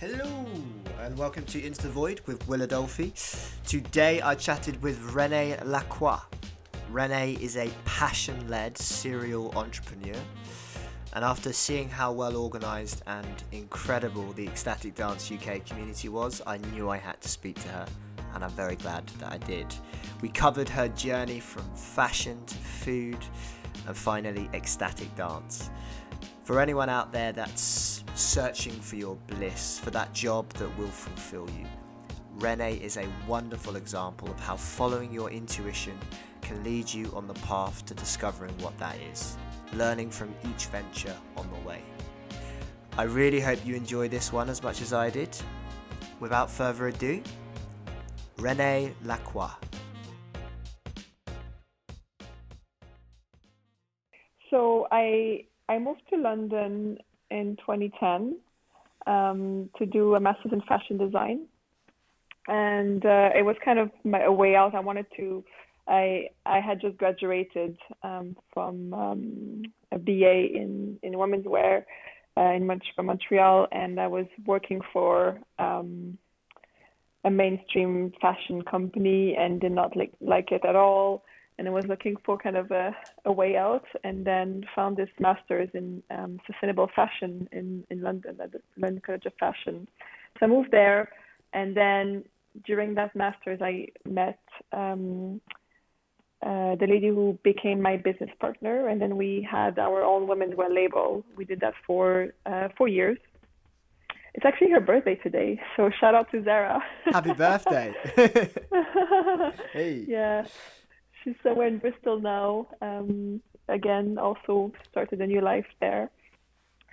Hello, and welcome to Into the Void with Will Adolphi. Today I chatted with Renee Lacroix. Renee is a passion led serial entrepreneur, and after seeing how well organised and incredible the Ecstatic Dance UK community was, I knew I had to speak to her, and I'm very glad that I did. We covered her journey from fashion to food, and finally, ecstatic dance. For anyone out there that's searching for your bliss, for that job that will fulfill you, Rene is a wonderful example of how following your intuition can lead you on the path to discovering what that is, learning from each venture on the way. I really hope you enjoy this one as much as I did. Without further ado, Rene Lacroix. So I I moved to London in 2010 um, to do a master's in fashion design, and uh, it was kind of my a way out. I wanted to. I I had just graduated um, from um, a BA in in women's wear uh, in from Montreal, and I was working for um, a mainstream fashion company and did not like like it at all and I was looking for kind of a, a way out, and then found this master's in um, sustainable fashion in, in London at the London College of Fashion. So I moved there, and then during that master's, I met um, uh, the lady who became my business partner, and then we had our own women's wear label. We did that for uh, four years. It's actually her birthday today, so shout out to Zara. Happy birthday! hey. Yeah she's somewhere in Bristol now. Um, again, also started a new life there.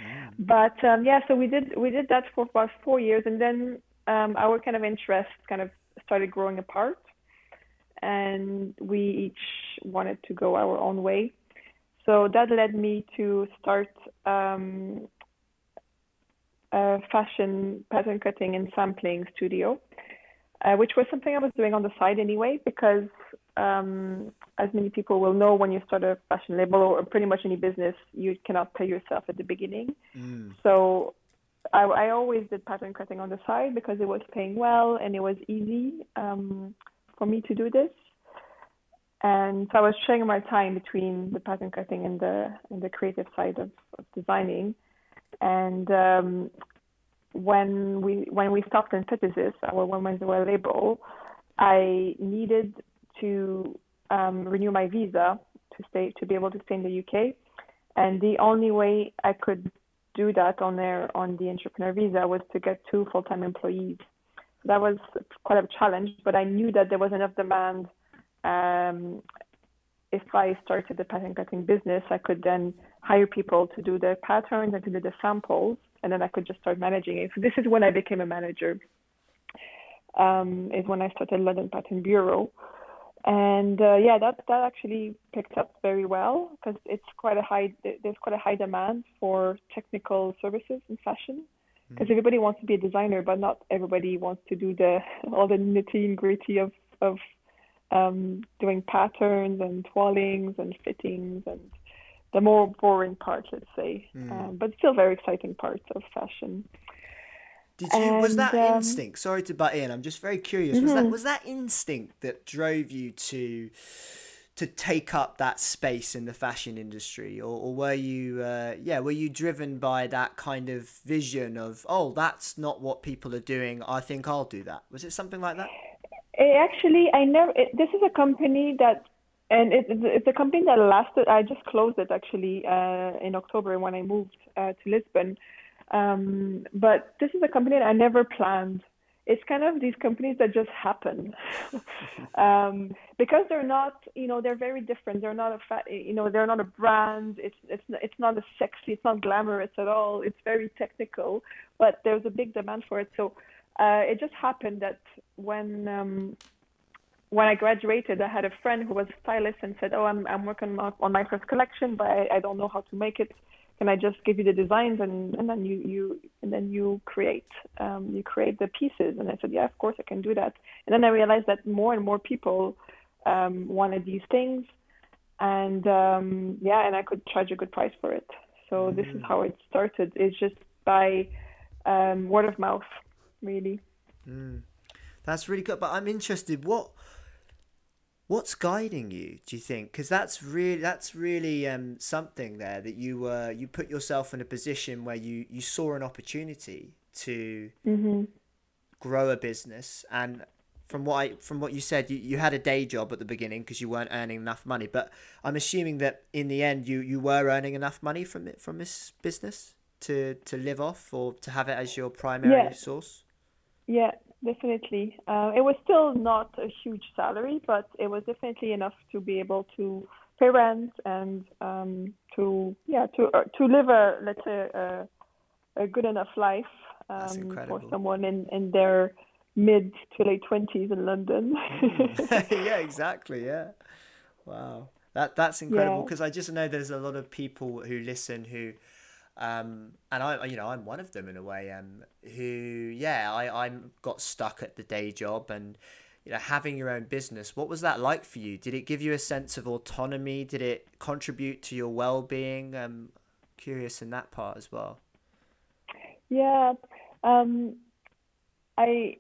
Mm. But um, yeah, so we did we did that for about four years, and then um, our kind of interests kind of started growing apart, and we each wanted to go our own way. So that led me to start um, a fashion pattern cutting and sampling studio, uh, which was something I was doing on the side anyway because um, as many people will know, when you start a fashion label or pretty much any business, you cannot pay yourself at the beginning. Mm. So I, I, always did pattern cutting on the side because it was paying well and it was easy um, for me to do this. And so I was sharing my time between the pattern cutting and the and the creative side of, of designing. And um, when we when we stopped Antithesis, our women's wear label, I needed to um, renew my visa to stay to be able to stay in the UK, and the only way I could do that on there on the entrepreneur visa was to get two full-time employees. That was quite a challenge, but I knew that there was enough demand. Um, if I started the pattern cutting business, I could then hire people to do the patterns and to do the samples, and then I could just start managing it. So this is when I became a manager. Um, is when I started London Pattern Bureau and uh, yeah, that that actually picked up very well because it's quite a high there's quite a high demand for technical services in fashion because mm-hmm. everybody wants to be a designer, but not everybody wants to do the all the nitty and gritty of of um, doing patterns and toilings and fittings and the more boring part, let's say, mm. um, but still very exciting parts of fashion. Did you and, was that um, instinct? Sorry to butt in. I'm just very curious. Mm-hmm. Was that mm-hmm. was that instinct that drove you to to take up that space in the fashion industry, or, or were you uh, yeah were you driven by that kind of vision of oh that's not what people are doing? I think I'll do that. Was it something like that? It actually, I never. It, this is a company that and it, it's a company that lasted. I just closed it actually uh, in October when I moved uh, to Lisbon. Um, but this is a company that I never planned. It's kind of these companies that just happen um, because they're not, you know, they're very different. They're not a, you know, they're not a brand. It's it's it's not a sexy. It's not glamorous at all. It's very technical, but there's a big demand for it. So uh, it just happened that when um, when I graduated, I had a friend who was a stylist and said, "Oh, I'm I'm working on my first collection, but I, I don't know how to make it can I just give you the designs and, and then you, you and then you create um, you create the pieces and I said yeah of course I can do that and then I realized that more and more people um, wanted these things and um, yeah and I could charge a good price for it so mm-hmm. this is how it started it's just by um, word of mouth, really. Mm. That's really good. But I'm interested. What what's guiding you? Do you think? Because that's really that's really um, something there that you uh, you put yourself in a position where you you saw an opportunity to mm-hmm. grow a business and from what I from what you said, you, you had a day job at the beginning because you weren't earning enough money. But I'm assuming that in the end, you, you were earning enough money from it from this business to to live off or to have it as your primary yeah. source. Yeah, definitely. Uh, it was still not a huge salary, but it was definitely enough to be able to pay rent and um, to yeah to uh, to live a let's say a, a good enough life um, for someone in in their mid to late twenties in London. mm. yeah, exactly. Yeah. Wow. That that's incredible because yeah. I just know there's a lot of people who listen who um, and I, you know, I'm one of them in a way. Um, who, yeah, I, I got stuck at the day job, and you know, having your own business. What was that like for you? Did it give you a sense of autonomy? Did it contribute to your well-being? I'm curious in that part as well. Yeah, um, I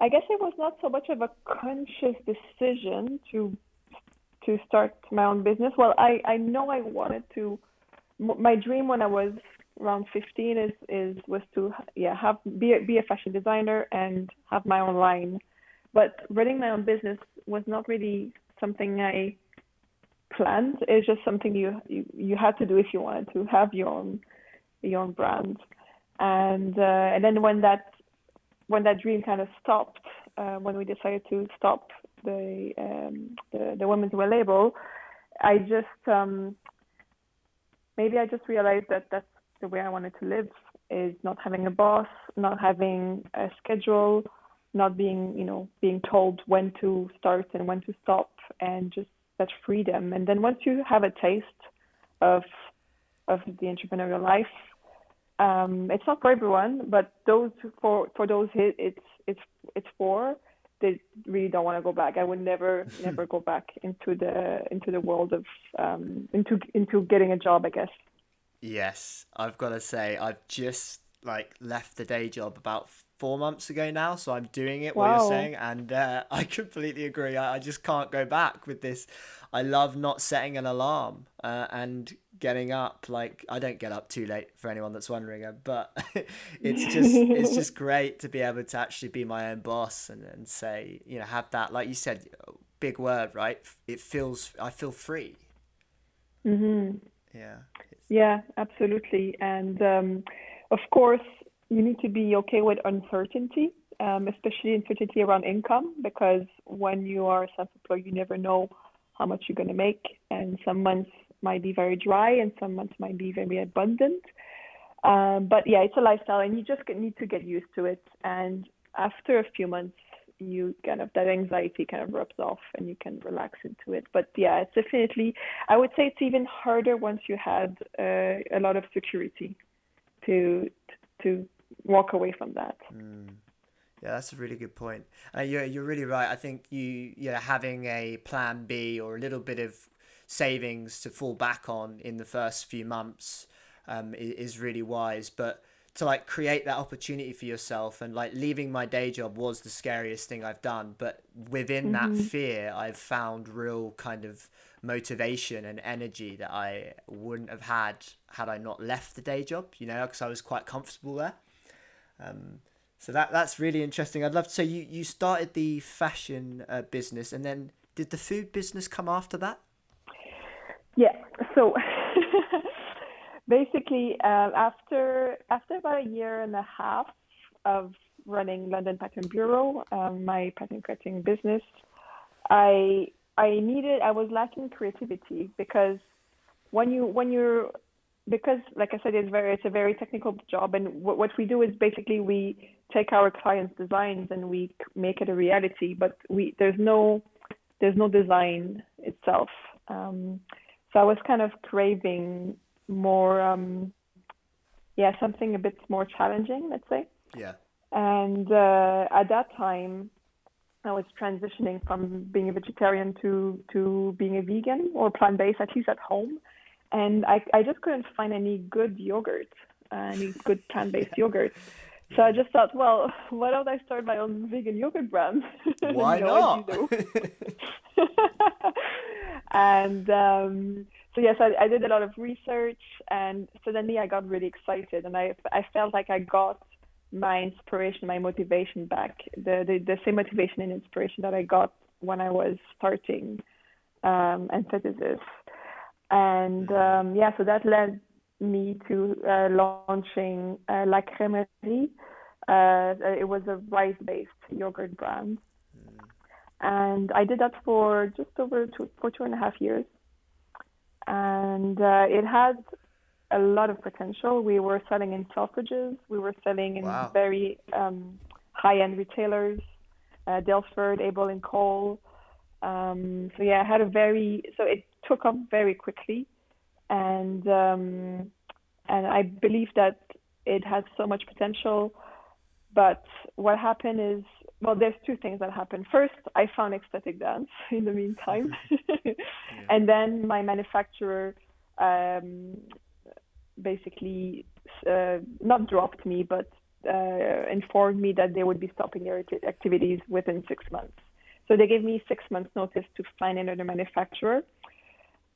I guess it was not so much of a conscious decision to to start my own business. Well, I I know I wanted to. My dream when I was around 15 is is was to yeah have be a, be a fashion designer and have my own line. But running my own business was not really something I planned. It's just something you you, you had to do if you wanted to have your own your own brand. And uh, and then when that when that dream kind of stopped, uh, when we decided to stop the um, the, the women's wear label, I just um, maybe I just realized that that's the way I wanted to live is not having a boss, not having a schedule, not being you know being told when to start and when to stop, and just that freedom. And then once you have a taste of of the entrepreneurial life, um, it's not for everyone, but those for for those it's it's it's for they really don't want to go back. I would never never go back into the into the world of um, into into getting a job. I guess. Yes, I've got to say I've just like left the day job about four months ago now, so I'm doing it. What you're saying, and uh, I completely agree. I, I, just can't go back with this. I love not setting an alarm uh, and getting up. Like I don't get up too late for anyone that's wondering, uh, but it's just it's just great to be able to actually be my own boss and, and say you know have that like you said, big word right. It feels I feel free. Mhm. Yeah. Yeah, absolutely, and um, of course you need to be okay with uncertainty, um, especially uncertainty around income, because when you are self-employed, you never know how much you're going to make, and some months might be very dry, and some months might be very abundant. Um, but yeah, it's a lifestyle, and you just need to get used to it. And after a few months, you kind of that anxiety kind of rubs off, and you can relax into it. But yeah, it's definitely. I would say it's even harder once you had uh, a lot of security to to walk away from that. Mm. Yeah, that's a really good point. Uh, you're you're really right. I think you you know having a plan B or a little bit of savings to fall back on in the first few months um, is, is really wise. But to like create that opportunity for yourself and like leaving my day job was the scariest thing I've done. But within mm-hmm. that fear, I've found real kind of motivation and energy that I wouldn't have had had I not left the day job. You know, because I was quite comfortable there. Um, so that that's really interesting. I'd love to. So you you started the fashion uh, business, and then did the food business come after that? Yeah. So basically, uh, after after about a year and a half of running London Pattern Bureau, um, my pattern cutting business, I I needed I was lacking creativity because when you when you're because like I said, it's very it's a very technical job, and what what we do is basically we take our clients' designs and we make it a reality, but we there's no there's no design itself. Um, so I was kind of craving more, um, yeah, something a bit more challenging, let's say. Yeah. And uh, at that time, I was transitioning from being a vegetarian to to being a vegan or plant based, at least at home and I, I just couldn't find any good yogurt and eat good plant-based yogurt. So I just thought, well, why don't I start my own vegan yogurt brand? Why not? as you know. and um, so yes, I, I did a lot of research, and suddenly I got really excited, and I I felt like I got my inspiration, my motivation back, the the, the same motivation and inspiration that I got when I was starting um, Antithesis. And um, yeah, so that led me to uh, launching uh, La Crèmerie. Uh, it was a rice-based yogurt brand, and I did that for just over two, for two and a half years. And uh, it had a lot of potential. We were selling in Selfridges, we were selling in Wow. very um, high-end retailers, uh, Daylesford, Abel and Cole. Um, so yeah, I had a very so it took off very quickly, and um, and I believe that it has so much potential. But what happened is, well, there's two things that happened. First, I found ecstatic dance in the meantime, and then my manufacturer um, basically uh, not dropped me, but uh, informed me that they would be stopping their activities within six months. So they gave me six months notice to find another manufacturer,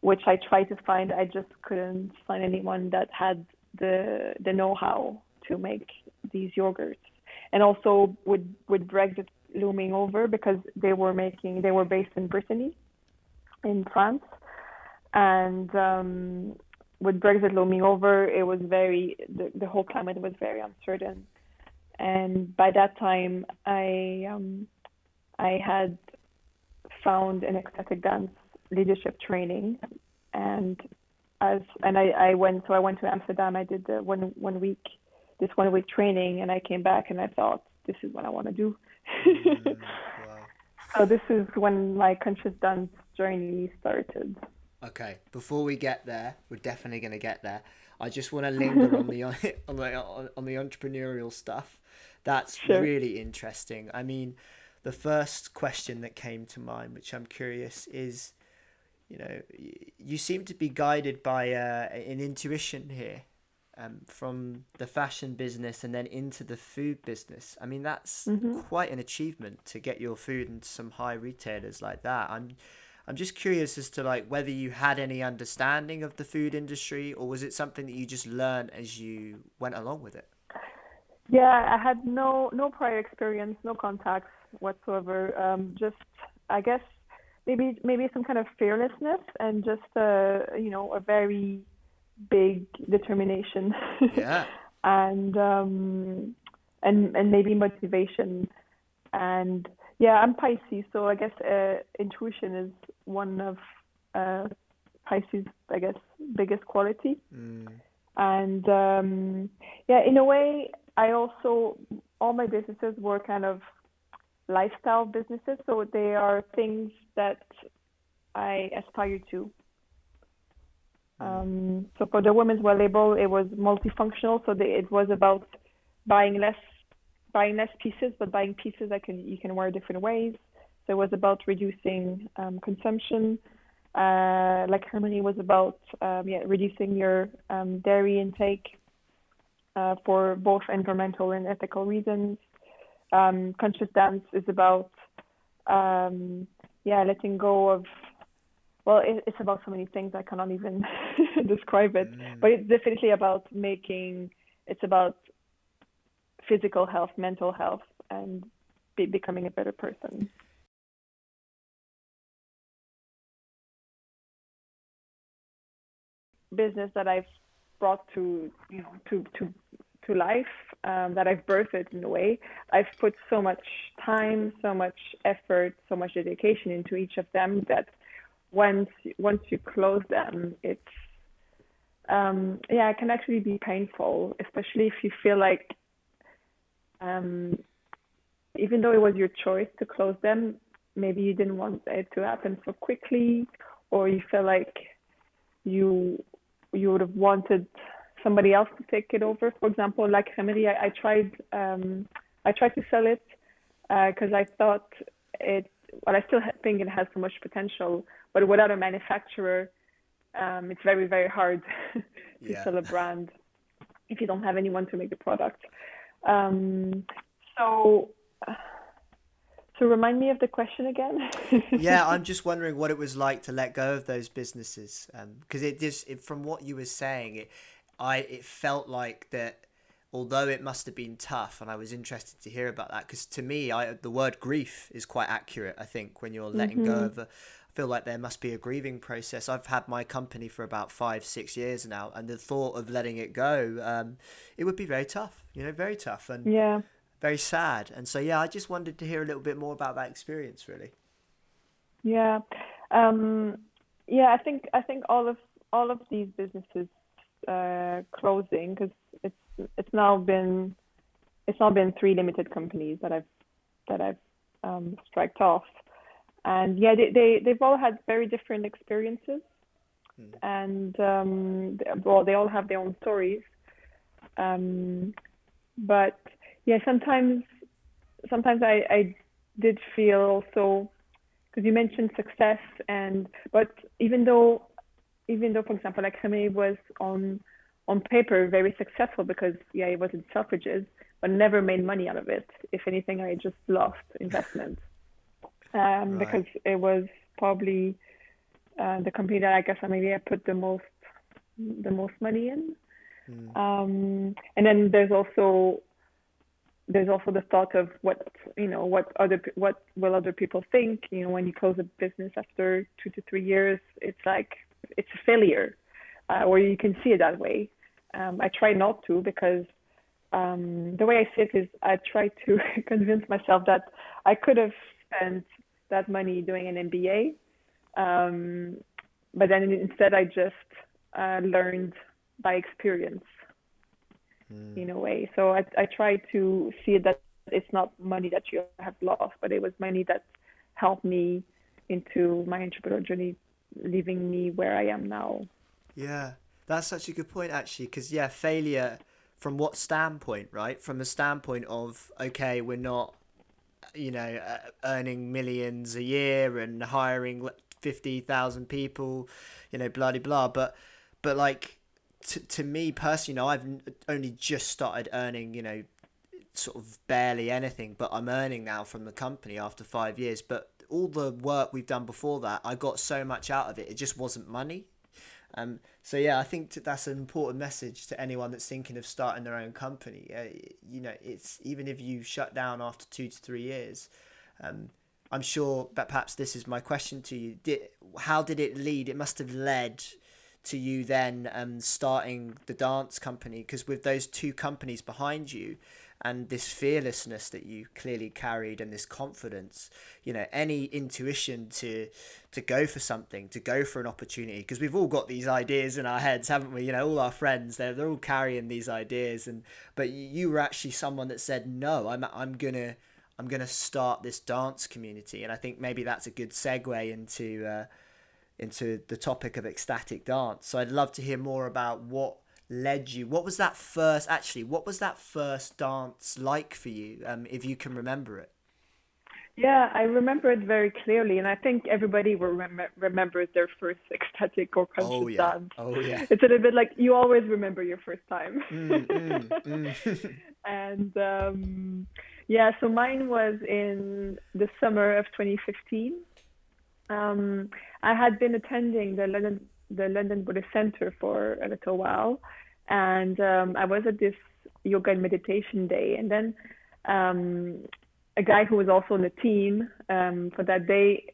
which I tried to find. I just couldn't find anyone that had the the know-how to make these yogurts. And also with with Brexit looming over, because they were making they were based in Brittany, in France, and um, with Brexit looming over, it was very the, the whole climate was very uncertain. And by that time, I um, I had found an ecstatic dance leadership training, and as and I, I went so I went to Amsterdam. I did the one one week this one week training, and I came back and I thought this is what I want to do. Mm, wow. so this is when my conscious dance journey started. Okay, before we get there, we're definitely going to get there. I just want to linger on the on the on the entrepreneurial stuff. That's Sure. really interesting. I mean, the first question that came to mind, which I'm curious, is, you know, you seem to be guided by uh, an intuition here, um, from the fashion business and then into the food business. I mean, that's quite an achievement to get your food into some high retailers like that. I'm I'm just curious as to like whether you had any understanding of the food industry or was it something that you just learned as you went along with it? Yeah, I had no no prior experience, no contacts whatsoever. Um, just I guess maybe maybe some kind of fearlessness and just uh, you know a very big determination. Yeah. and um, and and maybe motivation. And yeah, I'm Pisces, so I guess uh, intuition is one of uh, Pisces, I guess, biggest quality. Mm. And um, yeah, in a way, I also all my businesses were kind of lifestyle businesses, so they are things that I aspire to. Um, so for the women's wear label, it was multifunctional, so they, it was about buying less, buying less pieces, but buying pieces that can you can wear different ways. So it was about reducing um, consumption. Uh, La Crèmerie was about um, yeah reducing your um, dairy intake uh, for both environmental and ethical reasons. Um, Conscious Dance is about um, yeah letting go of well it, it's about so many things I cannot even describe it, but it's definitely about making it's about physical health, mental health, and be, becoming a better person. business that I've brought to you know to to to life um, that I've birthed in a way. I've put so much time, so much effort, so much dedication into each of them that once once you close them, it's um, yeah, it can actually be painful, especially if you feel like um, even though it was your choice to close them, maybe you didn't want it to happen so quickly, or you feel like you you would have wanted somebody else to take it over. For example, like Crèmerie, I, I tried um, I tried to sell it because I thought it. Well, I still think it has so much potential, but without a manufacturer, um, it's very very hard to Yeah. sell a brand. if you don't have anyone to make the product. Um, so, so remind me of the question again. yeah, I'm just wondering what it was like to let go of those businesses, because um, it just it, from what you were saying, it I it felt like that. Although it must have been tough, and I was interested to hear about that, because to me, I the word grief is quite accurate. I think when you're letting mm-hmm. go of a, feel like there must be a grieving process. I've had my company for about five, six years now, and the thought of letting it go, um, it would be very tough. You know, very tough and yeah, very sad. And so, yeah, I just wanted to hear a little bit more about that experience, really. Yeah, um, yeah. I think I think all of all of these businesses uh, closing because it's it's now been it's now been three limited companies that I've that I've um, striked off and yeah, they, they they've all had very different experiences, mm. and um, well, they all have their own stories. Um, but yeah, sometimes sometimes I, I did feel also because you mentioned success and but even though even though for example like Remé was on on paper very successful because yeah it was in Selfridges but never made money out of it. If anything, I just lost investment um, right. because it was probably uh, the company that I guess I maybe I put the most the most money in. Mm. Um, and then there's also there's also the thought of what you know what other what will other people think you know when you close a business after two to three years it's like it's a failure uh, or you can see it that way um, i try not to because um, the way i see it is i try to convince myself that i could have spent that money doing an MBA. Um, but then instead, I just uh, learned by experience mm. in a way. So I, I try to see that it's not money that you have lost, but it was money that helped me into my entrepreneur journey, leaving me where I am now. Yeah, that's such a good point, actually, because yeah, failure from what standpoint, right? From the standpoint of okay, we're not you know, uh, earning millions a year and hiring fifty thousand people, you know, blah blah blah. But but like to to me personally, you know, I've only just started earning, you know, sort of barely anything, but I'm earning now from the company after five years. But all the work we've done before that, I got so much out of it. It just wasn't money. Um, so yeah, I think that's an important message to anyone that's thinking of starting their own company. Uh, you know, it's even if you shut down after two to three years. Um, I'm sure that perhaps this is my question to you. Did, how did it lead? It must have led to you then um, starting the dance company because with those two companies behind you, and this fearlessness that you clearly carried and this confidence you know any intuition to to go for something to go for an opportunity because we've all got these ideas in our heads haven't we? You know all our friends they're, they're all carrying these ideas and but you were actually someone that said no i'm i'm gonna i'm gonna start this dance community. And i think maybe that's a good segue into uh, into the topic of ecstatic dance so i'd love to hear more about what led you? What was that first? Actually, what was that first dance like for you? Um, if you can remember it. Yeah, I remember it very clearly, and I think everybody rem- remembers their first ecstatic or conscious oh, yeah. dance. Oh yeah. It's a little bit like you always remember your first time. Mm, mm, mm. and um, yeah, so mine was in the summer of 2015. Um, I had been attending the London the London Buddhist Center for a little while, and um, I was at this yoga and meditation day, and then um, a guy who was also on the team um, for that day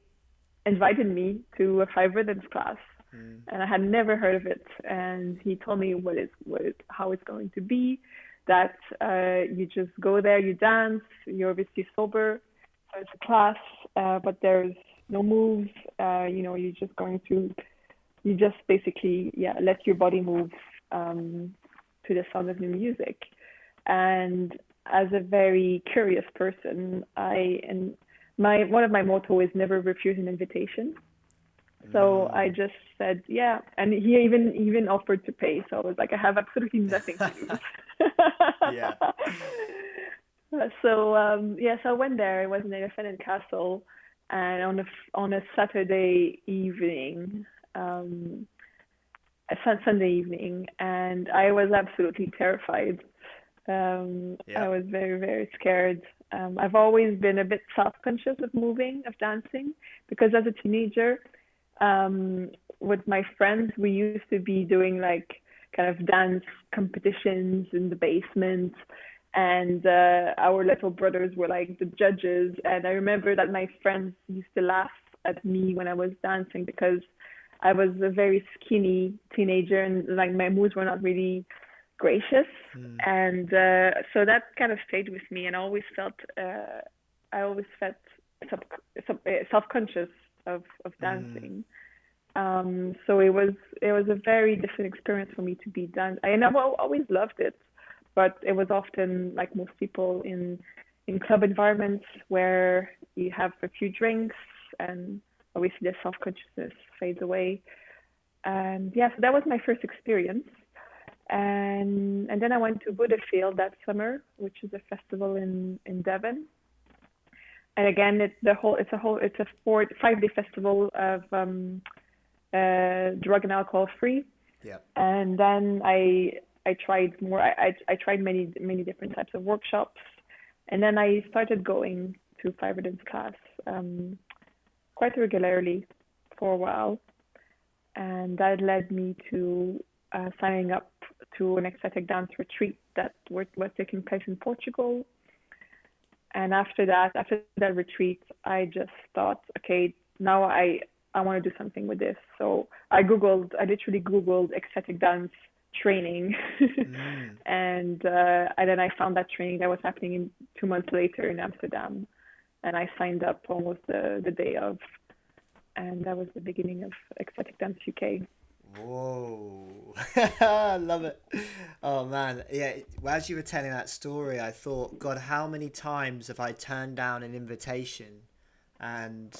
invited me to a five rhythms class, mm. and I had never heard of it, and he told me what is what is, how it's going to be, that uh, you just go there, you dance, you're obviously sober, so it's a class, uh, but there's no moves, uh, you know, you're just going to you just basically yeah let your body move um, to the sound of the music. And as a very curious person i and my one of my motto is never refuse an invitation. So mm. i just said yeah. And he even even offered to pay. So i was like i have absolutely nothing to lose. Yeah. So um yeah so i went there. It was in elephant and castle and on a on a saturday evening um, Sunday evening, and I was absolutely terrified. Um, Yeah. I was very, very scared. Um, I've always been a bit self-conscious of moving, of dancing, because as a teenager, um, with my friends, we used to be doing like kind of dance competitions in the basement, and uh, our little brothers were like the judges. And I remember that my friends used to laugh at me when I was dancing because I was a very skinny teenager, and like my moves were not really gracious Mm. and uh, so that kind of stayed with me and I always felt uh, I always felt sub, sub, uh, self-conscious of of dancing um, so it was it was a very different experience for me to be dance I never always loved it but it was often like most people in in club environments where you have a few drinks and obviously the self-consciousness fades away and yeah so that was my first experience and and then I went to Buddhafield that summer, which is a festival in in Devon. And again, it's the whole it's a whole it's a four five day festival of um, uh, drug and alcohol free. Yeah. And then I I tried more. I, I I tried many many different types of workshops, and then I started going to five rhythms dance class um, quite regularly for a while, and that led me to uh, signing up to an ecstatic dance retreat that were, was taking place in Portugal. And after that, after that retreat, I just thought, okay, now I I want to do something with this. So I googled, I literally googled ecstatic dance training, Mm. and uh, and then I found that training that was happening in, two months later in Amsterdam, and I signed up almost the the day of, and that was the beginning of ecstatic dance UK. Whoa, I love it. Oh man, yeah. As you were telling that story, I thought, God, how many times have I turned down an invitation, and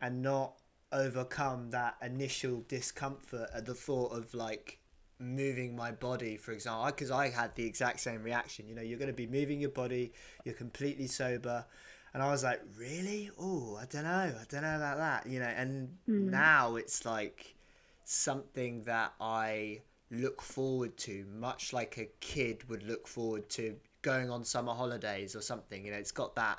and not overcome that initial discomfort at the thought of like moving my body, for example, because I had the exact same reaction. You know, you're going to be moving your body, you're completely sober. And I was like, really? Oh, I don't know. I don't know about that. You know, and hmm. now it's like something that I look forward to, much like a kid would look forward to going on summer holidays or something. You know, it's got that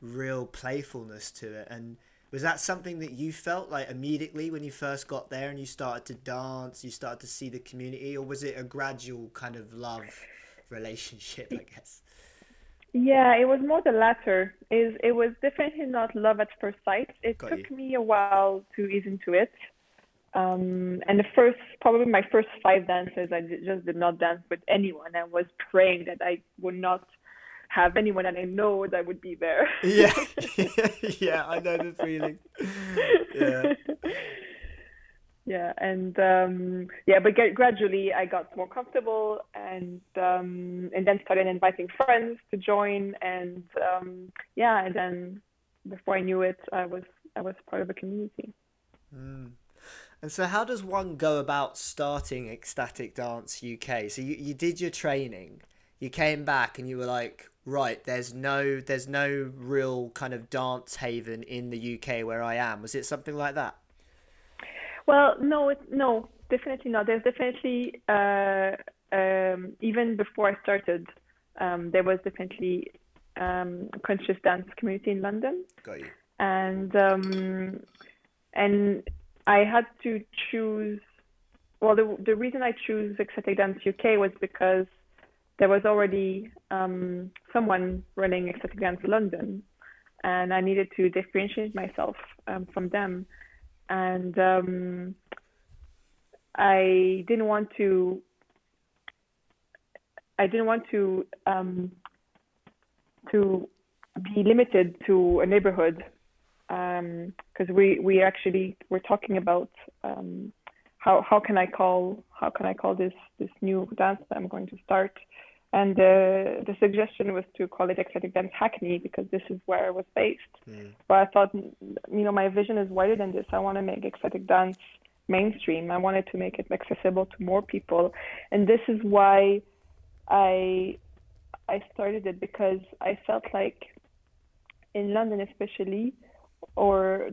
real playfulness to it. And was that something that you felt like immediately when you first got there and you started to dance, you started to see the community, or was it a gradual kind of love relationship, I guess? Yeah, it was more the latter. Is it was definitely not love at first sight. It Got took you. me a while to ease into it. Um, and the first, probably my first five dances, I just did not dance with anyone. I was praying that I would not have anyone that I know that would be there. Yeah, yeah, I know the feeling. Yeah. yeah, and um, yeah, but gra- gradually I got more comfortable, and um, and then started inviting friends to join, and um, yeah, and then before I knew it, I was I was part of a community. Mm. And so, how does one go about starting Ecstatic Dance UK? So you, you did your training, you came back, and you were like, right, there's no there's no real kind of dance haven in the UK where I am. Was it something like that? Well, no, it, no, definitely not. There's definitely uh, um, even before I started, um, there was definitely um, conscious dance community in London. Got you. and um, and I had to choose. Well, the the reason I chose Ecstatic Dance UK was because there was already um, someone running Ecstatic Dance London, and I needed to differentiate myself um, from them, and um, I didn't want to. I didn't want to um, to be limited to a neighborhood because we we actually we're talking about um, how how can I call how can I call this this new dance that I'm going to start, and the the suggestion was to call it ecstatic dance Hackney because this is where I was based. Mm. But I thought you know my vision is wider than this. I want to make ecstatic dance mainstream. I wanted to make it accessible to more people, and this is why I I started it because I felt like in London especially or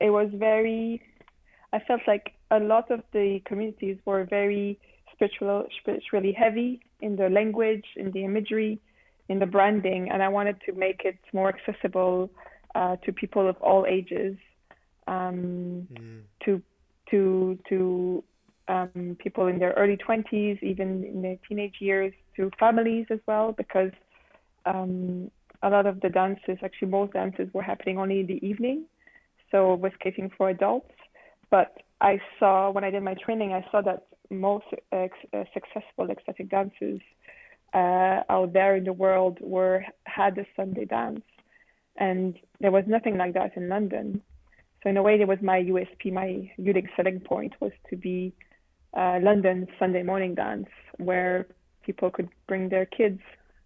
it was very I felt like a lot of the communities were very spiritual, spiritually heavy in the language, in the imagery, in the branding, and I wanted to make it more accessible uh, to people of all ages, um, mm. to to to um, people in their early 20s, even in their teenage years, to families as well, because um, a lot of the dances, actually most dances, were happening only in the evening, so it was catering for adults. But I saw when I did my training, I saw that most uh, successful ecstatic dances uh, out there in the world were had a Sunday dance, and there was nothing like that in London. So in a way, it was my USP, my unique selling point was to be uh, London Sunday morning dance, where people could bring their kids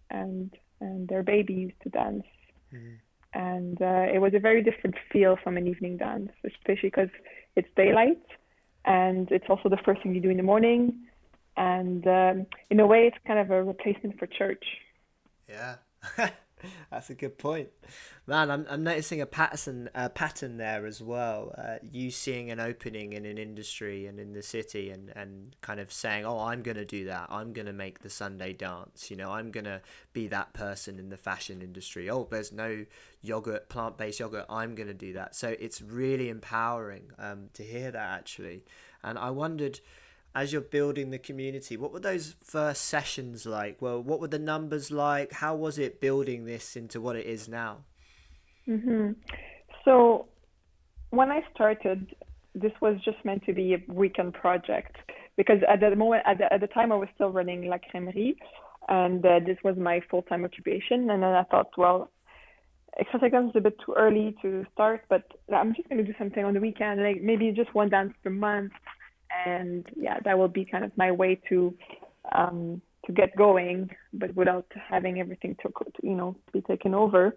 and and their babies to dance. Mm-hmm. And uh, it was a very different feel from an evening dance, especially because it's daylight and it's also the first thing you do in the morning. And um, in a way, it's kind of a replacement for church. Yeah. That's a good point, man. I'm, I'm noticing a pattern a pattern there as well. Uh, you seeing an opening in an industry and in the city, and, and kind of saying, "Oh, I'm gonna do that. I'm gonna make the Sunday dance. You know, I'm gonna be that person in the fashion industry. Oh, there's no yogurt, plant based yogurt. I'm gonna do that." So it's really empowering um, to hear that actually, and I wondered as you're building the community, what were those first sessions like? Well, what were the numbers like? How was it building this into what it is now? Mm-hmm. So, when I started, this was just meant to be a weekend project because at the moment, at the, at the time, I was still running La Crèmerie, and uh, this was my full time occupation. And then I thought, well, extravaganza is a bit too early to start, but I'm just going to do something on the weekend, like maybe just one dance per month and yeah, that will be kind of my way to um, to get going, but without having everything to you know be taken over.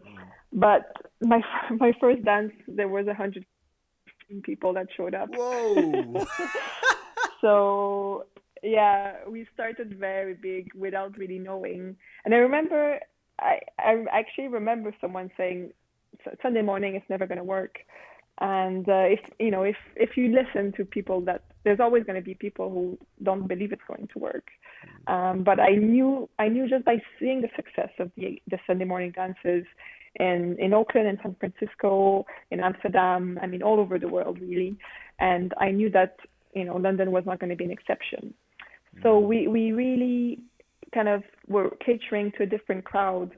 But my my first dance, there was a hundred people that showed up. Whoa! so yeah, we started very big without really knowing. And I remember, I I actually remember someone saying Sunday morning is never going to work. And uh, if you know, if if you listen to people that there's always going to be people who don't believe it's going to work. Um, but I knew I knew just by seeing the success of the the Sunday morning dances in in Auckland and San Francisco, in Amsterdam, I mean all over the world really, and I knew that you know London was not going to be an exception. So mm-hmm. we we really kind of were catering to a different crowd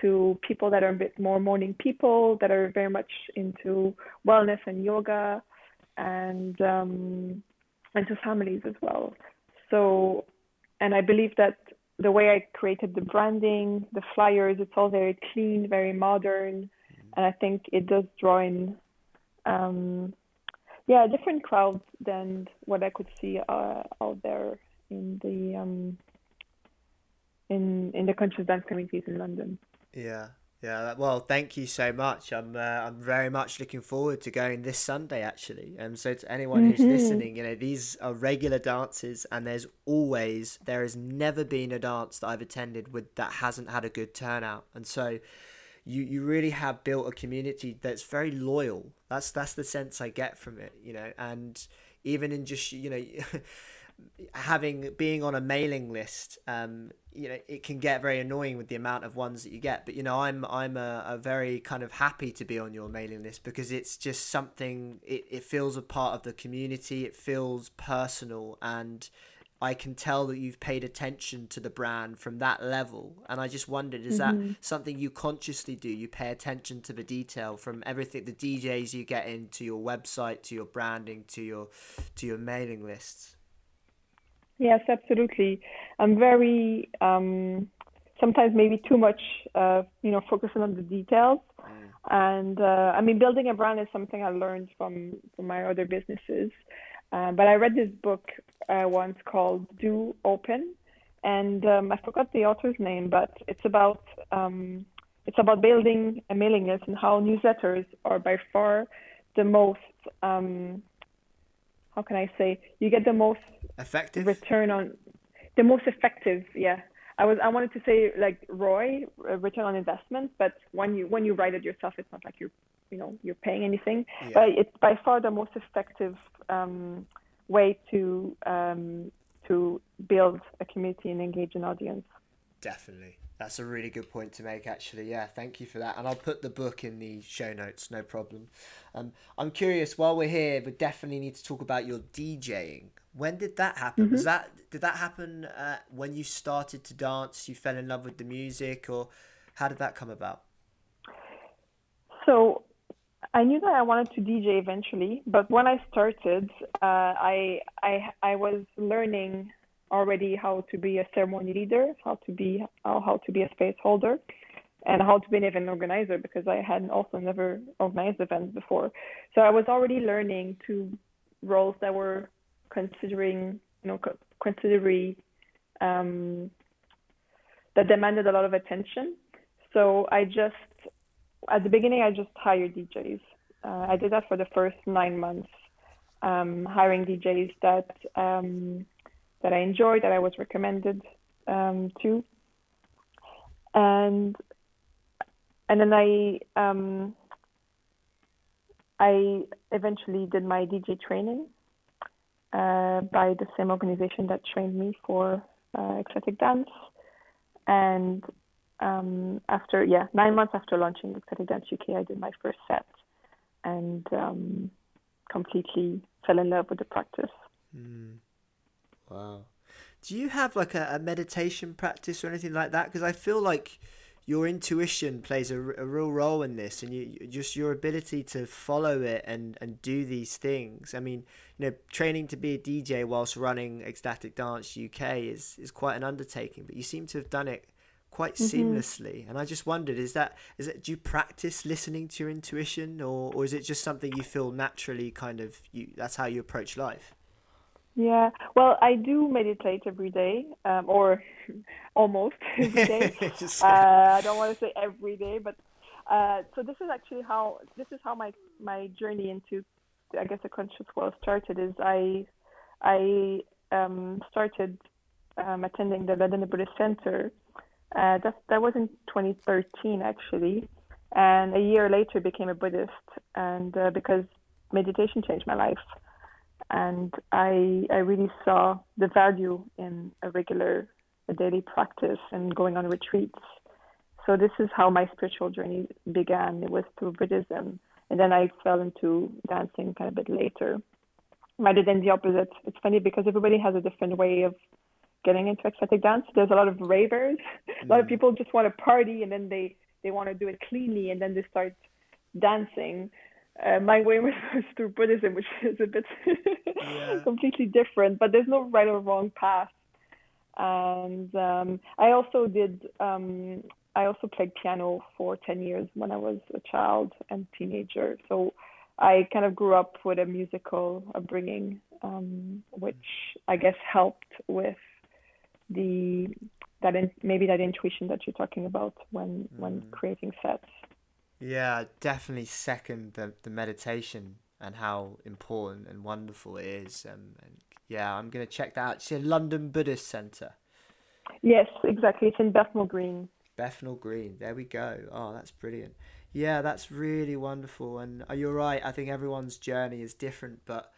to people that are a bit more morning people that are very much into wellness and yoga and um, and to families as well. So, and I believe that the way I created the branding, the flyers, it's all very clean, very modern, and I think it does draw in, um, yeah, a different crowds than what I could see uh, out there in the um, in in the conscious dance communities in London. Yeah, yeah, well, thank you so much. I'm uh, I'm very much looking forward to going this Sunday actually. Um, so to anyone who's mm-hmm. listening, you know, these are regular dances, and there's always there has never been a dance that I've attended with that hasn't had a good turnout, and so you you really have built a community that's very loyal. That's that's the sense I get from it, you know, and even in just you know. having being on a mailing list um you know it can get very annoying with the amount of ones that you get. But you know i'm i'm a, a very kind of happy to be on your mailing list because it's just something it, it feels a part of the community. It feels personal and i can tell that you've paid attention to the brand from that level. And i just wondered is mm-hmm. that something you consciously do? You pay attention to the detail from everything the djs you get into your website to your branding to your to your mailing lists Yes, absolutely. I'm very um, sometimes maybe too much, uh, you know, focusing on the details. Mm. And uh, I mean, building a brand is something I learned from from my other businesses. Uh, but I read this book uh, once called Do Open, and um, I forgot the author's name, but it's about um, it's about building a mailing list and how newsletters are by far the most um, how can I say you get the most effective return on the most effective yeah I was I wanted to say like ROI return on investment but when you when you write it yourself it's not like you're you know you're paying anything. Yeah. But it's by far the most effective um, way to um, to build a community and engage an audience. Definitely. That's a really good point to make, actually. Yeah, thank you for that. And I'll put the book in the show notes, no problem. Um, I'm curious, while we're here, we definitely need to talk about your DJing. When did that happen? Mm-hmm. Was that did that happen uh, when you started to dance? You fell in love with the music, or how did that come about? So I knew that I wanted to DJ eventually, but when I started, uh, I I I was learning already how to be a ceremony leader, how to be how, how to be a space holder, and how to be an event organizer because I had also never organized events before. So I was already learning two roles that were considering you know co- considerably um, that demanded a lot of attention. So I just at the beginning, I just hired DJs. Uh, I did that for the first nine months, um, hiring DJs that um, that I enjoyed, that I was recommended um, to, and and then I um, I eventually did my DJ training uh, by the same organization that trained me for uh, ecstatic dance, and um, after yeah nine months after launching Ecstatic Dance UK, I did my first set and um, completely fell in love with the practice. Mm. Wow. Do you have like a, a meditation practice or anything like that? Because I feel like your intuition plays a, a real role in this, and you just your ability to follow it and and do these things. I mean, you know, training to be a DJ whilst running Ecstatic Dance UK is is quite an undertaking, but you seem to have done it quite Mm-hmm. seamlessly. And I just wondered, is that is it? Do you practice listening to your intuition, or or is it just something you feel naturally? Kind of, you that's how you approach life. Yeah, well, I do meditate every day, um, or almost every day. Just- uh, I don't want to say every day, but uh, so this is actually how this is how my my journey into I guess the conscious world started. Is I I um, started um, attending the London Buddhist Center. Uh, that that was in 2013 actually, and a year later became a Buddhist, and uh, because meditation changed my life and I I really saw the value in a regular a daily practice and going on retreats. So this is how my spiritual journey began. It was through Buddhism, and then I fell into dancing kind of a bit later. Rather than the opposite. It's funny because everybody has a different way of getting into ecstatic dance. There's a lot of ravers. A lot of mm. people just want to party and then they they want to do it cleanly and then they start dancing. Uh, my way was through Buddhism, which is a bit Yeah. completely different, but there's no right or wrong path. And um, I also did, um, I also played piano for 10 years when I was a child and teenager. So I kind of grew up with a musical upbringing, um, which I guess helped with the that in, maybe that intuition that you're talking about when when creating sets. Yeah, definitely second the, the meditation and how important and wonderful it is. Um, and yeah, I'm gonna check that out. It's a London Buddhist Centre, Yes, exactly. It's in Bethnal Green. Bethnal Green. There we go. Oh, that's brilliant. Yeah, that's really wonderful. And uh, you're right. I think everyone's journey is different, but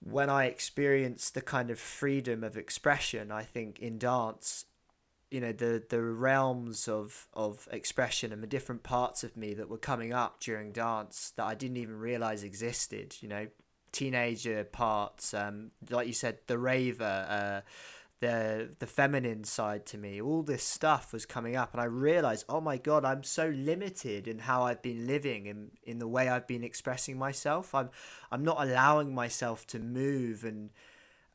when I experienced the kind of freedom of expression, I think in dance, you know, the the realms of of expression and the different parts of me that were coming up during dance that I didn't even realize existed. You know, teenager parts, um, like you said, the raver, uh, the the feminine side to me, all this stuff was coming up, and I realized, oh my god, I'm so limited in how I've been living and in the way I've been expressing myself. I'm I'm not allowing myself to move and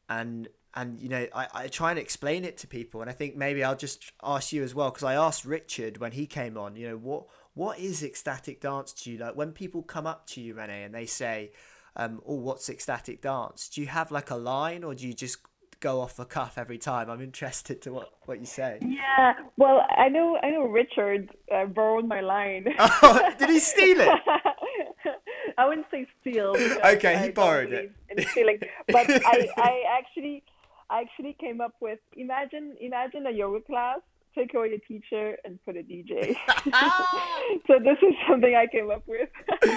and and you know I, I try and explain it to people and i think maybe i'll just ask you as well because i asked richard when he came on you know what what is ecstatic dance to you like when people come up to you renee and they say um oh what's ecstatic dance do you have like a line or do you just go off the cuff every time i'm interested to what what you say Yeah, well, I know, I know. Richard uh, borrowed my line. oh did he steal it I wouldn't say steal. Okay, he I don't borrowed it. stealing, but I, I actually, I actually came up with imagine, imagine a yoga class take away the teacher and put a DJ. so this is something I came up with.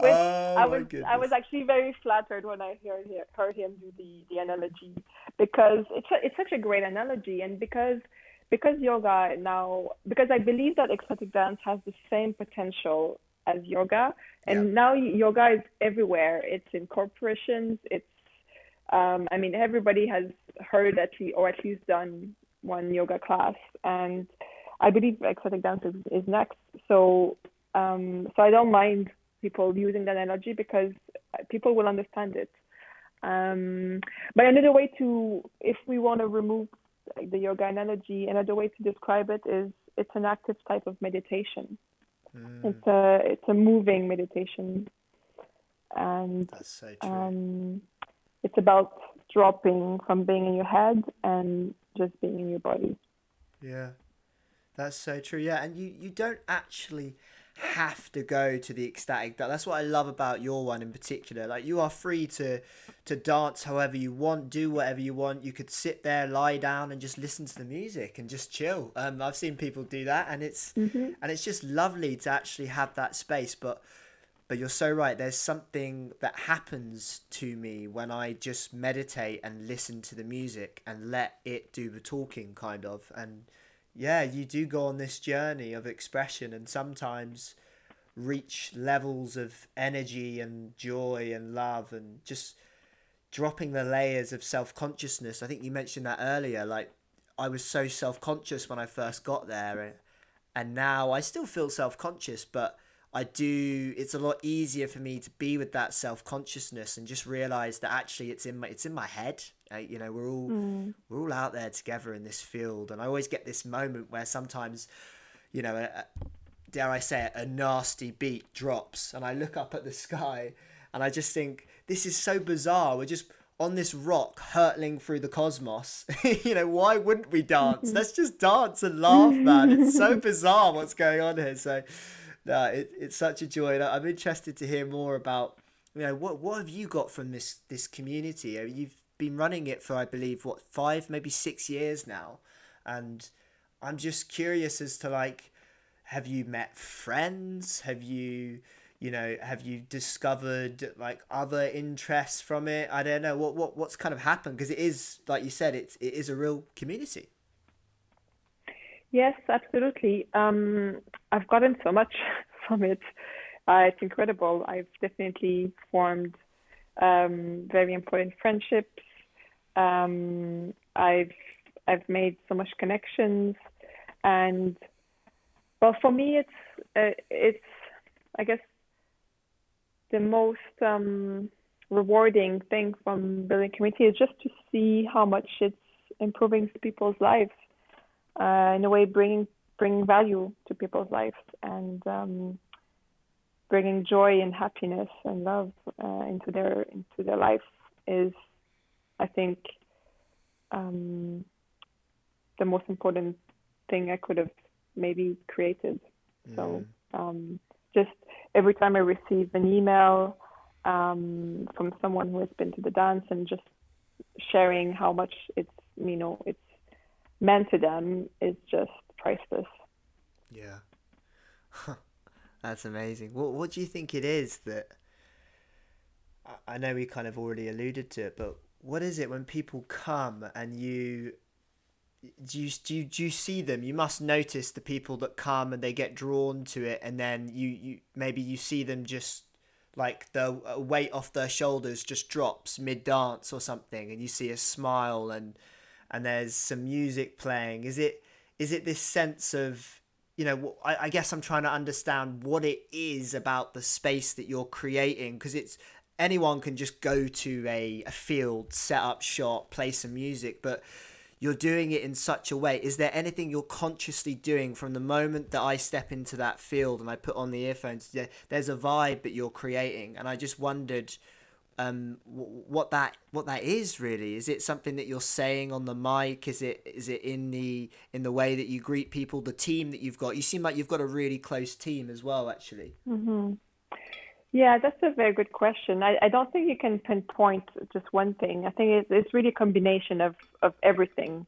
oh, I was. I was actually very flattered when I heard heard him do the, the analogy because it's a, it's such a great analogy and because because yoga now because I believe that ecstatic dance has the same potential as yoga and Yeah. now yoga is everywhere. It's in corporations. It's um, I mean everybody has heard at least or at least done one yoga class and I believe ecstatic dance is, is next. So um, so I don't mind people using that analogy because people will understand it. Um, but another way to, if we want to remove the yoga analogy, another way to describe it is it's an active type of meditation. Mm, It's a it's a moving meditation, and that's so true. um, it's about dropping from being in your head and just being in your body. Yeah, that's so true. Yeah, and you you don't actually have to go to the ecstatic. That's what I love about your one in particular. Like you are free to to dance however you want, do whatever you want. You could sit there, lie down, and just listen to the music and just chill. Um, I've seen people do that, and it's Mm-hmm. and it's just lovely to actually have that space. But but you're so right. There's something that happens to me when I just meditate and listen to the music and let it do the talking, kind of. And yeah, you do go on this journey of expression and sometimes reach levels of energy and joy and love and just dropping the layers of self consciousness. I think you mentioned that earlier. Like, I was so self conscious when I first got there, and, now I still feel self conscious, but I do. It's a lot easier for me to be with that self consciousness and just realize that actually it's in my it's in my head. Uh, you know, we're all we're all out there together in this field, and I always get this moment where sometimes, you know, a, a- dare I say it, a nasty beat drops, and I look up at the sky, and I just think this is so bizarre. We're just on this rock hurtling through the cosmos. you know, why wouldn't we dance? Let's just dance and laugh, man. It's so bizarre what's going on here. So, no, it, it's such a joy. And I'm interested to hear more about, you know, what what have you got from this this community? Uh, You've been running it for, I believe, what five, maybe six years now, and I'm just curious as to like, have you met friends? Have you, you know, have you discovered like other interests from it? I don't know what what what's kind of happened because it is like you said, it's it is a real community. Yes, absolutely. Um, I've gotten so much from it. Uh, it's incredible. I've definitely formed um, very important friendships. Um, I've I've made so much connections, and well, for me, it's uh, it's I guess the most um, rewarding thing from building community is just to see how much it's improving people's lives uh, in a way bringing bringing value to people's lives and um, bringing joy and happiness and love uh, into their into their life is, I think, um, the most important thing I could have maybe created. So um, just every time I receive an email um, from someone who has been to the dance and just sharing how much it's you know it's meant to them is just priceless. Yeah. That's amazing. What what do you think it is that I- know we kind of already alluded to it, but what is it when people come and you do you, do you, do you see them? You must notice the people that come and they get drawn to it, and then you, you maybe you see them just like the weight off their shoulders just drops mid dance or something, and you see a smile and and there's some music playing. Is it is it this sense of you know I, I guess I'm trying to understand what it is about the space that you're creating because it's anyone can just go to a, a field, set up shop, play some music, but you're doing it in such a way. Is there anything you're consciously doing from the moment that I step into that field and I put on the earphones? There's a vibe that you're creating, and I just wondered um, wh- what that what that is really. Is it something that you're saying on the mic? Is it is it in the in the way that you greet people? The team that you've got. You seem like you've got a really close team as well, actually. hmm Yeah, that's a very good question. I, I don't think you can pinpoint just one thing. I think it's, it's really a combination of, of everything.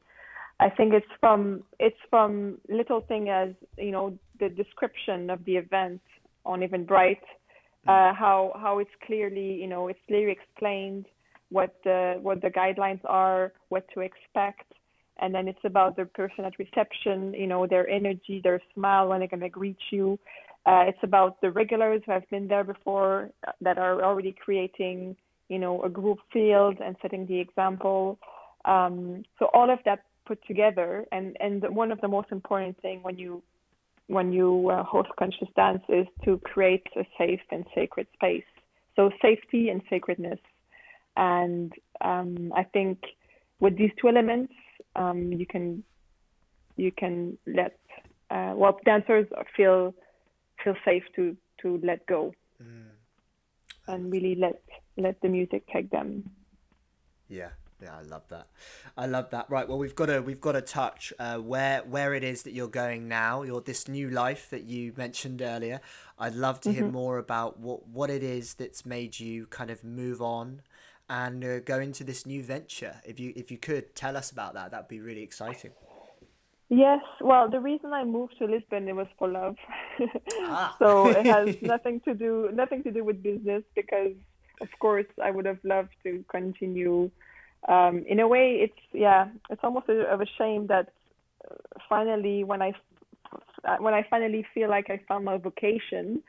I think it's from it's from little thing as you know the description of the event on Eventbrite, mm. Uh, how how it's clearly you know it's clearly explained what the what the guidelines are, what to expect, and then it's about the person at reception, you know, their energy, their smile when they're gonna greet you. Uh, it's about the regulars who have been there before uh, that are already creating, you know, a group field and setting the example. Um, so all of that put together, and and one of the most important thing when you when you uh, host conscious dance is to create a safe and sacred space. So safety and sacredness, and um, I think with these two elements, um, you can you can let uh, well dancers feel feel safe to to let go mm. and really let let the music take them. Yeah, yeah, I love that. I love that. Right, well, we've got to we've got to touch uh, where where it is that you're going now. Your this new life that you mentioned earlier. I'd love to hear mm-hmm. more about what what it is that's made you kind of move on and uh, go into this new venture. If you if you could tell us about that, that'd be really exciting. Yes, well, the reason I moved to Lisbon it was for love. ah. so it has nothing to do nothing to do with business because of course I would have loved to continue. Um, in a way, it's yeah, it's almost a, of a shame that uh, finally when I uh, when I finally feel like I found my vocation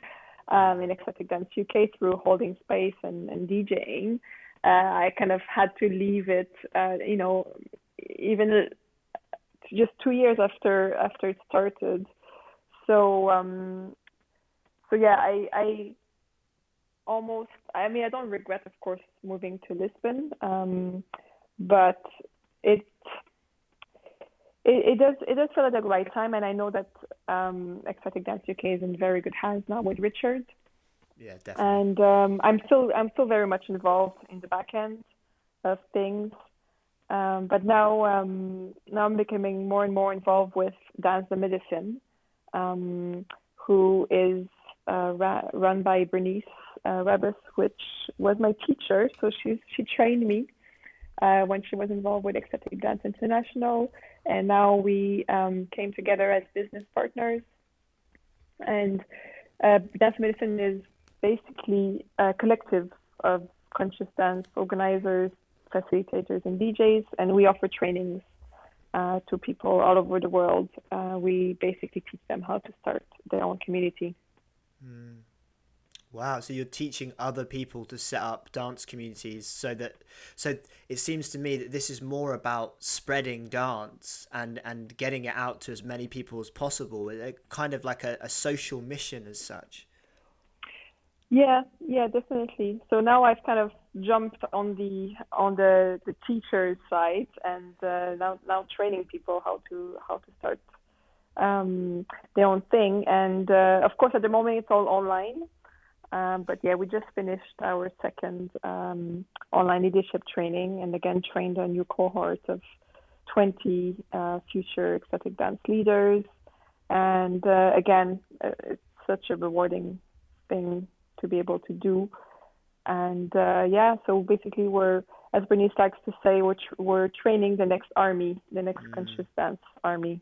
um, in ecstatic dance UK through holding space and, and DJing, uh, I kind of had to leave it. Uh, you know, even just two years after after it started. So um, so yeah, I I almost I mean I don't regret of course moving to Lisbon, um, but it, it it does it does feel at the right time, and I know that um, Ecstatic Dance UK is in very good hands now with Richard. Yeah, definitely. And um, I'm still I'm still very much involved in the back end of things. Um, but now, um, now I'm becoming more and more involved with Dance the Medicine, um, who is uh, ra- run by Bernice uh, Rebus, which was my teacher. So she she trained me uh, when she was involved with Ecstatic Dance International, and now we um, came together as business partners. And uh, Dance Medicine is basically a collective of conscious dance organizers, facilitators and DJs, and we offer trainings uh, to people all over the world. Uh, we basically teach them how to start their own community. Mm. Wow! So you're teaching other people to set up dance communities, so that so it seems to me that this is more about spreading dance and and getting it out to as many people as possible. kind of like a, a social mission as such. Yeah, yeah, definitely. So now I've kind of jumped on the on the the teacher's side and uh, now now training people how to how to start um, their own thing. And uh, of course, at the moment it's all online. Um, but yeah, we just finished our second um, online leadership training, and again trained a new cohort of 20 uh, future ecstatic dance leaders. And uh, again, uh, it's such a rewarding thing to be able to do. And uh, yeah, so basically, we're, as Bernice likes to say, we're, tr- we're training the next army, the next mm. conscious dance army.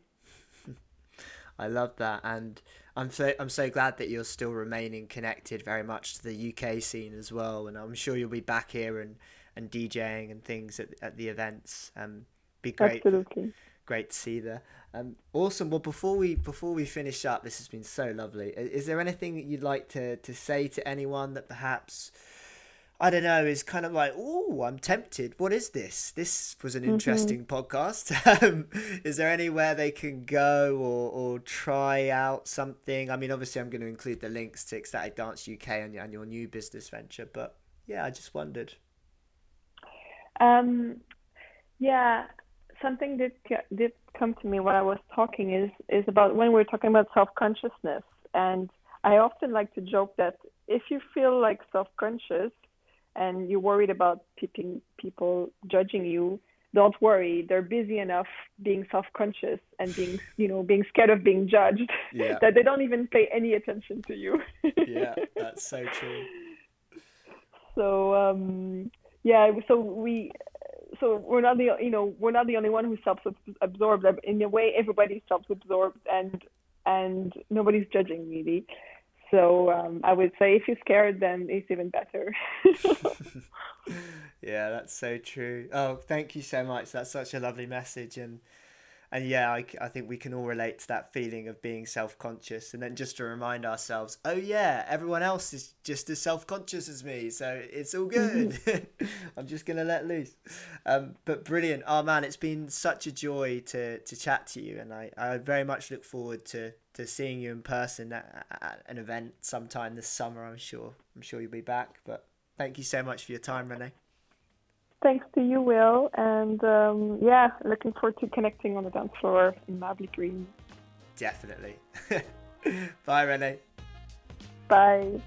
I love that, and I'm so I'm so glad that you're still remaining connected very much to the UK scene as well. And I'm sure you'll be back here and, and DJing and things at at the events. Um, be great. Absolutely great to see there. Um, awesome. Well, before we before we finish up, this has been so lovely. Is there anything that you'd like to to say to anyone that perhaps I don't know is kind of like, oh, I'm tempted. What is this? This was an mm-hmm. interesting mm-hmm. podcast. Um, is there anywhere they can go or or try out something? I mean, obviously, I'm going to include the links to Ecstatic Dance UK and, and your new business venture, but yeah, I just wondered. Um, yeah, something that did come to me while I was talking is is about when we're talking about self consciousness, and I often like to joke that if you feel like self conscious and you're worried about people people judging you, don't worry. They're busy enough being self conscious and being you know being scared of being judged yeah. that they don't even pay any attention to you. yeah, that's so true. So um, yeah, so we so we're not the you know we're not the only one who self-absorbed. In a way, everybody's self-absorbed, and and nobody's judging really. So um, I would say if you're scared, then it's even better. yeah, that's so true. Oh, thank you so much. That's such a lovely message, and and yeah, I, I think we can all relate to that feeling of being self conscious, and then just to remind ourselves, oh yeah, everyone else is just as self conscious as me, so it's all good. I'm just gonna let loose. Um, but brilliant. Oh man, it's been such a joy to to chat to you, and I, I very much look forward to to seeing you in person at, at an event sometime this summer. I'm sure. I'm sure you'll be back. But thank you so much for your time, Renee. Thanks to you, Will. And um, yeah, looking forward to connecting on the dance floor in Mabley Green. Definitely. Bye, Renee. Bye.